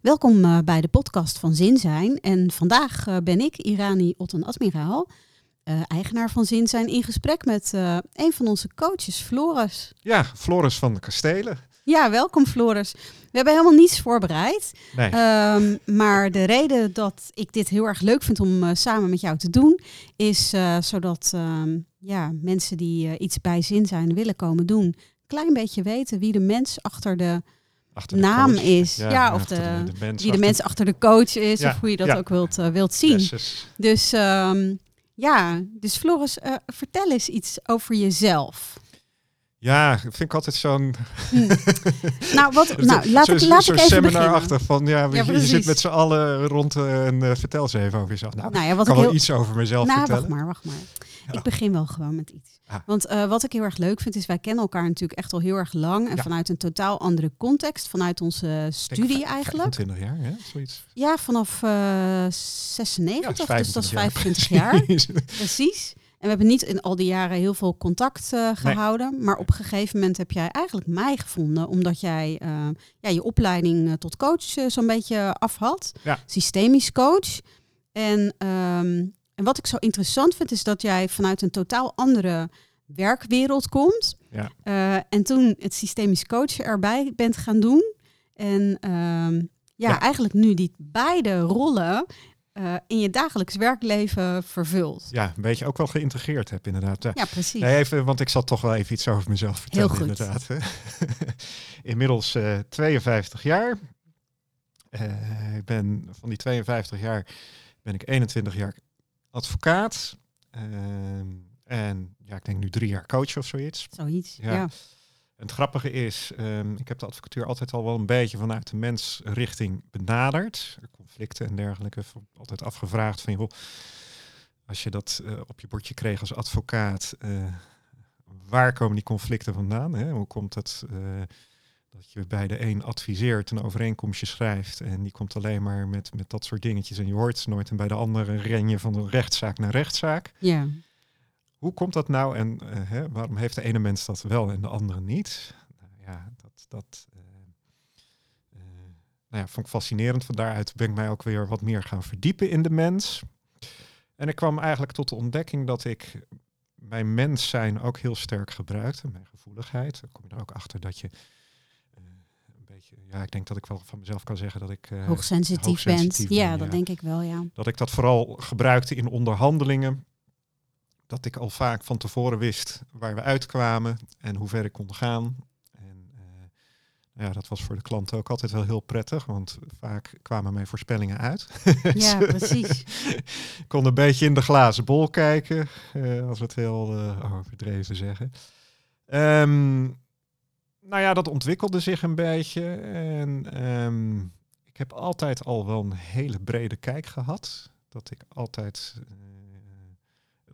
Welkom uh, bij de podcast van Zin Zijn. En vandaag uh, ben ik, Irani Otten Admiraal, uh, eigenaar van Zin Zijn, in gesprek met een van onze coaches, Floris. Ja, Floris van de Kastelen. Ja, welkom Floris. We hebben helemaal niets voorbereid. Nee. Um, maar de reden dat ik dit heel erg leuk vind om samen met jou te doen, is zodat um, ja, mensen die iets bij Zin Zijn willen komen doen, een klein beetje weten wie de mens achter de Achter de naam coach. is. Ja, Ja, of de, de, de mens de achter- mens achter de coach is, Ja, of hoe je dat ja. ook wilt, eh, wilt zien. Dus ehm, ja, dus Floris, eh, vertel eens iets over jezelf. Ja, vind ik altijd zo'n Nou, wat, nou laat, ik, laat ik even seminar beginnen. achter van ja, Ja, je zit met z'n allen rond eh, en vertel ze even over jezelf. Nou, Nou ja, wat kan ik wel heel... iets over mezelf Nou, vertellen. wacht maar, wacht maar. Ja. Ik begin wel gewoon met iets. Ah. Want eh, wat ik heel erg leuk vind, is wij kennen elkaar natuurlijk echt al heel erg lang. En Ja. vanuit een totaal andere context, vanuit onze denk studie eigenlijk. 25 jaar, hè? Zoiets. Ja, vanaf eh Ja, 96, dat is dus dat is 25 25 jaar. Precies. En we hebben niet in al die jaren heel veel contact eh, gehouden. Maar op een gegeven moment heb jij eigenlijk mij gevonden. Omdat jij eh, ja, je opleiding eh, tot coach eh, zo'n beetje af had. Ja. Systemisch coach. En, ehm, en wat ik zo interessant vind is dat jij vanuit een totaal andere werkwereld komt. Ja. Eh, en toen het systemisch coachen erbij bent gaan doen. En ehm, ja, Ja. eigenlijk nu die beide rollen eh, in je dagelijks werkleven vervult. Ja, een beetje ook wel geïntegreerd heb inderdaad. Ja. Ja, precies. Nee, even, want ik zal toch wel even iets over mezelf vertellen Heel goed. inderdaad. Inmiddels eh 52 jaar. Eh, ik ben van die 52 jaar ben ik 21 jaar advocaat. Ehm, en ja, ik denk nu drie jaar coach of zoiets. Zoiets. Ja. Ja. En het grappige is, ehm, ik heb de advocatuur altijd al wel een beetje vanuit de mensrichting benaderd. Conflicten en dergelijke. Altijd afgevraagd van, joh, als je dat eh, op je bordje kreeg als advocaat, eh, waar komen die conflicten vandaan? Hè? Hoe komt het eh, dat je bij de een adviseert, een overeenkomstje schrijft en die komt alleen maar met, met dat soort dingetjes en je hoort ze nooit. En bij de andere ren je van rechtszaak naar rechtszaak. ja. Hoe komt dat nou en eh, hè, waarom heeft de ene mens dat wel en de andere niet? Nou ja, dat, dat eh, eh, nou ja, vond ik fascinerend. Van daaruit ben ik mij ook weer wat meer gaan verdiepen in de mens. En ik kwam eigenlijk tot de ontdekking dat ik mijn mens zijn ook heel sterk gebruikte, mijn gevoeligheid. Dan kom je er ook achter dat je beetje, ja, ik denk dat ik wel van mezelf kan zeggen dat ik eh, Hoogsensitief bent. hoogsensitief Ja, ben, dat denk ik wel, ja. dat ik dat vooral gebruikte in onderhandelingen. Dat ik al vaak van tevoren wist waar we uitkwamen en hoe ver ik kon gaan. En eh, ja, dat was voor de klanten ook altijd wel heel prettig, want vaak kwamen mijn voorspellingen uit. Ja, precies. Ik kon een beetje in de glazen bol kijken, eh, als we het heel eh, overdreven zeggen. Ehm, nou ja, dat ontwikkelde zich een beetje. En ehm, ik heb altijd al wel een hele brede kijk gehad. Dat ik altijd. eh,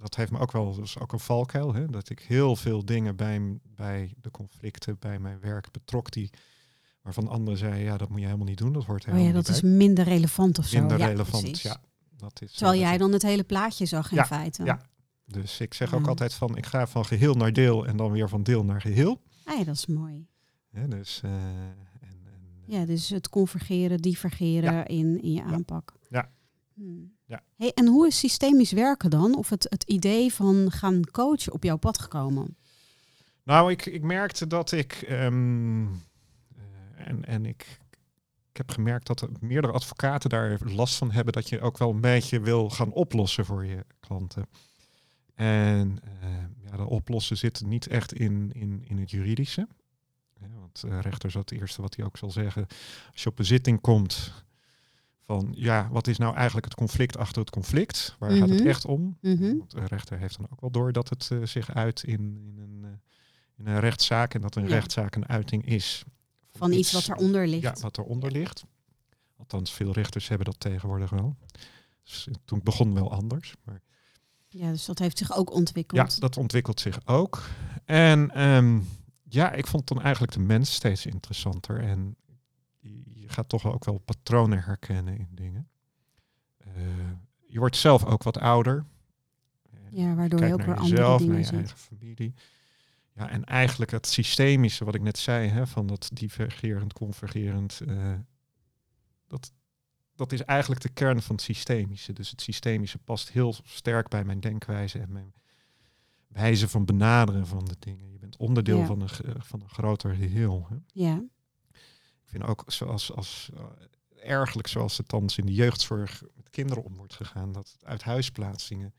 dat heeft me ook wel, dat is ook een valkuil. Hè? Dat ik heel veel dingen bij, bij de conflicten, bij mijn werk betrok. Die, waarvan anderen zeiden: ja, dat moet je helemaal niet doen. Dat hoort Oh helemaal ja, dat is minder relevant of zo. minder ja, relevant. precies. Ja, dat is, Terwijl eh, dat jij dan het hele plaatje zag in Ja, feite. ja. Dus ik zeg ook Ja. altijd van, ik ga van geheel naar deel en dan weer van deel naar geheel. Ah ja, dat is mooi. Hè, dus, eh, en, en, Ja, dus het convergeren, divergeren in, in je aanpak. Ja. Hmm. Ja. Hey, en hoe is systemisch werken dan? Of het, het idee van gaan coachen op jouw pad gekomen? Nou, ik, ik merkte dat ik, ehm, eh, en, en ik, ik heb gemerkt dat er meerdere advocaten daar last van hebben, dat je ook wel een beetje wil gaan oplossen voor je klanten. En eh, ja, de oplossen zit niet echt in, in, in het juridische. Ja, want de rechter is het eerste wat hij ook zal zeggen. Als je op een zitting komt van, ja, wat is nou eigenlijk het conflict achter het conflict? Waar gaat het Mhm. echt om? Mhm. Want de rechter heeft dan ook wel door dat het eh, zich uit in, in, een, eh, in een rechtszaak en dat een Ja. rechtszaak een uiting is Van iets wat eronder ligt. Ja, wat eronder ligt. Althans, veel rechters hebben dat tegenwoordig wel. Dus, eh, toen begon wel anders. Maar Ja, dus dat heeft zich ook ontwikkeld. ja, dat ontwikkelt zich ook. En ehm, ja, ik vond dan eigenlijk de mens steeds interessanter. En je gaat toch ook wel patronen herkennen in dingen. Eh, je wordt zelf ook wat ouder. Ja, waardoor je ook weer andere jezelf, dingen naar je ziet. eigen familie. Ja, en eigenlijk het systemische, wat ik net zei, hè, van dat divergerend, convergerend. eh, dat is eigenlijk de kern van het systemische. Dus het systemische past heel sterk bij mijn denkwijze en mijn wijze van benaderen van de dingen. Je bent onderdeel Ja. van, een, van een groter geheel. Hè. Ja, Ik vind ook zoals als, eh, ergelijk zoals het thans in de jeugdzorg met kinderen om wordt gegaan, dat uithuisplaatsingen.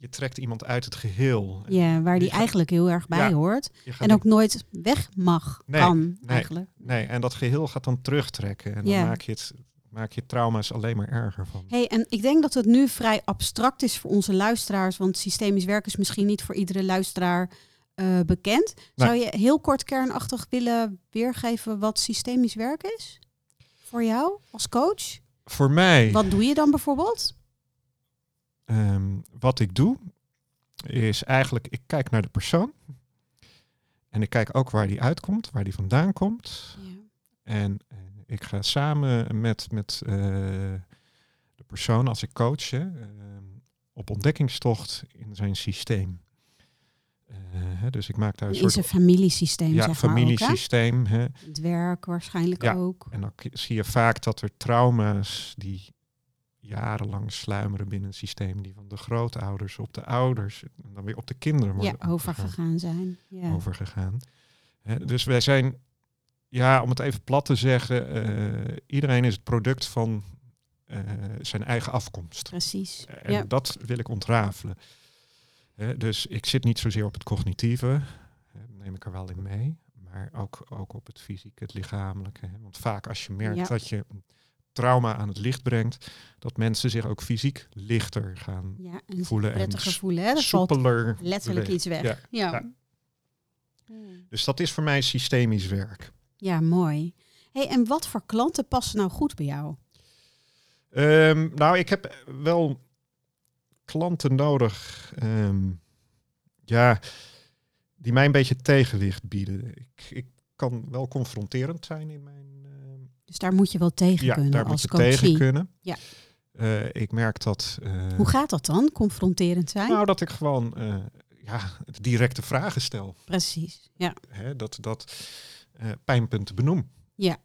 Je trekt iemand uit het geheel. ja waar die eigenlijk heel erg bij Ja, hoort. En ook nooit weg mag, Nee, kan nee. eigenlijk. Nee, en dat geheel gaat dan terugtrekken. En dan Ja. maak je het maak je trauma's alleen maar erger van. Hey, en ik denk dat het nu vrij abstract is voor onze luisteraars, want systemisch werk is misschien niet voor iedere luisteraar eh, bekend. Zou je heel kort kernachtig willen weergeven wat systemisch werk is? Voor jou als coach? Voor mij, Wat doe je dan bijvoorbeeld? Ehm, wat ik doe, is eigenlijk, ik kijk naar de persoon. En ik kijk ook waar die uitkomt, waar die vandaan komt. En eh, ik ga samen met, met eh, de persoon, als ik coach, hè, ehm, op ontdekkingstocht in zijn systeem. Eh, hè, dus ik maak daar een In soort zijn familiesysteem, ja, zeg maar ook, hè? Het werk waarschijnlijk Ja. ook. En dan zie je vaak dat er trauma's die jarenlang sluimeren binnen een systeem, die van de grootouders op de ouders en dan weer op de kinderen Ja, worden overgegaan zijn. Ja. overgegaan. Dus wij zijn, ja, om het even plat te zeggen, eh, iedereen is het product van eh, zijn eigen afkomst. Precies. En ja. dat wil ik ontrafelen. Dus ik zit niet zozeer op het cognitieve, neem ik er wel in mee, maar ook, ook op het fysieke, het lichamelijke. Want vaak als je merkt Ja. dat je trauma aan het licht brengt, dat mensen zich ook fysiek lichter gaan ja, en voelen en voelen. Hè? Valt soepeler. letterlijk bewegen. iets weg. Ja, Ja. ja. Dus dat is voor mij systemisch werk. Ja, mooi. Hey, en wat voor klanten passen nou goed bij jou? Ehm, nou, ik heb wel klanten nodig. ehm, ja, die mij een beetje tegenwicht bieden. Ik, ik kan wel confronterend zijn in mijn. ehm, Dus daar moet je wel tegen ja, kunnen daar moet als je coachie. tegen kunnen. Ja. Eh, ik merk dat. eh, Hoe gaat dat dan? Confronterend zijn? nou, dat ik gewoon eh, ja, directe vragen stel. Precies. Ja. Hè, dat dat pijnpunten benoem. Ja.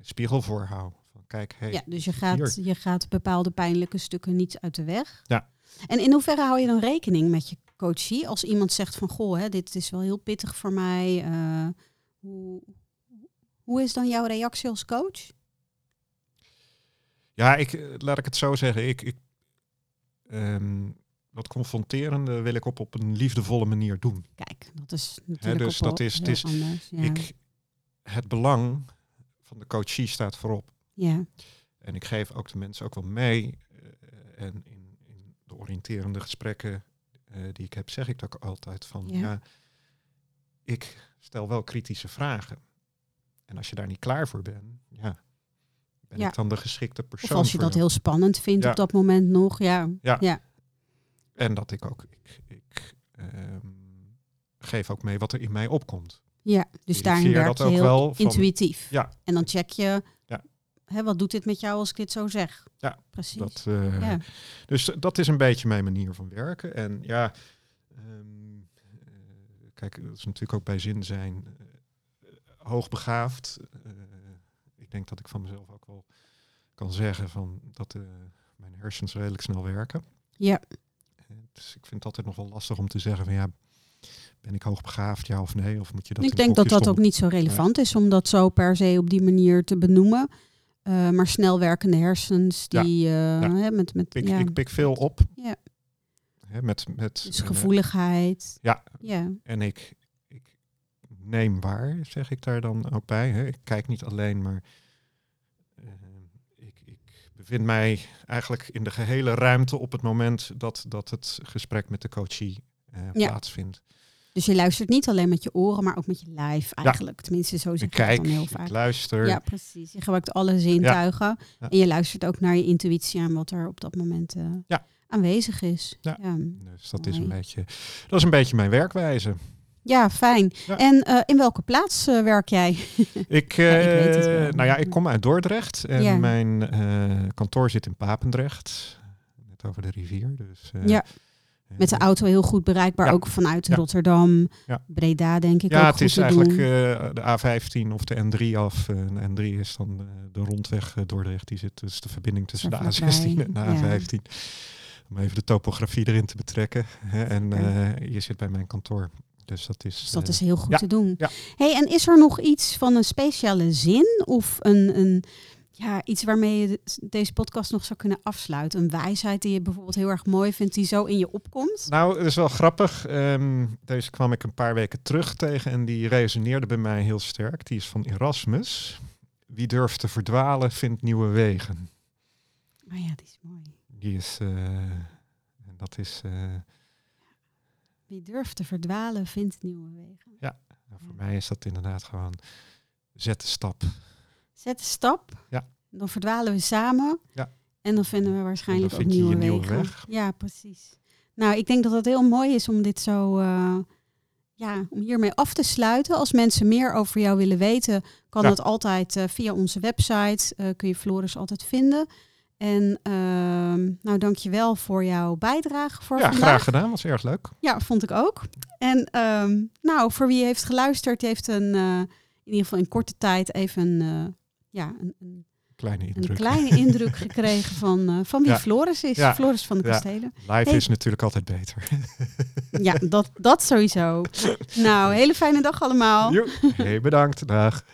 Spiegel voorhoud. Van, kijk, hey, ja, dus je gaat, hier. je gaat bepaalde pijnlijke stukken niet uit de weg. Ja. En in hoeverre hou je dan rekening met je coachie? Als iemand zegt van, goh, hè, dit is wel heel pittig voor mij. hoe, hoe is dan jouw reactie als coach? Ja, ik, eh, laat ik het zo zeggen. Ik, ik, ehm, dat confronterende wil ik op, op een liefdevolle manier doen. Kijk, dat is natuurlijk dus ook wel dat is- het is- anders. Ja. Ik, het belang van de coachie staat voorop. ja. En ik geef ook de mensen ook wel mee. eh, en in, in de oriënterende gesprekken eh, die ik heb, zeg ik ook altijd van Ja. ja. ik stel wel kritische vragen. En als je daar niet klaar voor bent, ja, ben Ja. ik dan de geschikte persoon. Of als je dat heel spannend vindt Ja. op dat moment nog. Ja. Ja. ja. En dat ik ook, ik, ik ehm, geef ook mee wat er in mij opkomt. Ja, dus daarin werk je heel van- intuïtief. Ja. En dan check je, Ja. hè, wat doet dit met jou als ik dit zo zeg? Ja, precies. Dat, eh, ja. Dus dat is een beetje mijn manier van werken. En ja, ehm, eh, kijk, dat is natuurlijk ook bij zin zijn hoogbegaafd. Eh, ik denk dat ik van mezelf ook wel kan zeggen van dat eh, mijn hersens redelijk snel werken. Ja. Eh, Dus ik vind het altijd nog wel lastig om te zeggen van ja, ben ik hoogbegaafd, ja of nee? Of moet je dat ik denk dat dat ook niet zo relevant is om dat zo per se op die manier te benoemen. Maar snel werkende hersens, die Ja. hè, met, met Ik, ja, ik pik veel op. Ja. Hè, met, met, dus gevoeligheid. ja. ja. En ik neem waar, zeg ik daar dan ook bij. Hè. Ik kijk niet alleen, maar eh, ik, ik bevind mij eigenlijk in de gehele ruimte op het moment dat, dat het gesprek met de coachie eh, Ja. plaatsvindt. Dus je luistert niet alleen met je oren, maar ook met je lijf eigenlijk. Tenminste, zo zeg Ik het dan heel ik vaak. luister. Ja, precies. Je gebruikt alle zintuigen. Ja. En je luistert ook naar je intuïtie en wat er op dat moment eh, aanwezig is. Ja. ja. Dus dat is, een beetje, dat is een beetje mijn werkwijze. Ja, fijn. Ja. En eh, in welke plaats eh, werk jij? Ik, Ja, ik weet het eh, nou ja, ik kom uit Dordrecht en Ja. mijn eh, kantoor zit in Papendrecht. Net over de rivier. Dus, eh, Ja. Met de auto heel goed bereikbaar, Ja. ook vanuit Ja. Rotterdam, Ja. Breda denk ik Ja, ook het goed is te eigenlijk eh, de A15 of de N3 af. Eh, de N3 is dan eh, de rondweg Dordrecht. Die zit dus de verbinding tussen de Zo A16 en de vlakbij, ja. A15. Om even de topografie erin te betrekken. Hè. En eh, je zit bij mijn kantoor. Dus dat is. Dus dat eh, is heel goed ja, te doen. ja. Hey, en is er nog iets van een speciale zin of een, een ja, iets waarmee je de- deze podcast nog zou kunnen afsluiten? Een wijsheid die je bijvoorbeeld heel erg mooi vindt, die zo in je opkomt? Nou, het is wel grappig. Ehm, deze kwam ik een paar weken terug tegen en die resoneerde bij mij heel sterk. Die is van Erasmus. Wie durft te verdwalen, vindt nieuwe wegen. Oh ja, die is mooi. Die is. eh, dat is. eh, Wie durft te verdwalen, vindt nieuwe wegen. nou, voor mij is dat inderdaad gewoon. Zet de stap. Zet de stap. Ja. Dan verdwalen we samen. Ja. En dan vinden we waarschijnlijk ook dan vind je nieuwe, je nieuwe wegen. weg. Ja, precies. Nou, ik denk dat het heel mooi is om dit zo, eh, ja, om hiermee af te sluiten. Als mensen meer over jou willen weten, kan Ja. dat altijd eh, via onze website. eh, kun je Floris altijd vinden. En ehm nou, dankjewel voor jouw bijdrage voor Ja, vandaag. graag gedaan. Was erg leuk. Ja, vond ik ook. En ehm, nou, voor wie heeft geluisterd, heeft een, eh, in ieder geval in korte tijd even een, eh, ja, een, een, Kleine een indruk. kleine indruk gekregen van, eh, van wie Ja. Floris is. Ja. Floris van de Ja. Kastelen. Live Hey. is natuurlijk altijd beter. Ja, dat, dat sowieso. Nou, hele fijne dag allemaal. Jo, hey, bedankt. Dag.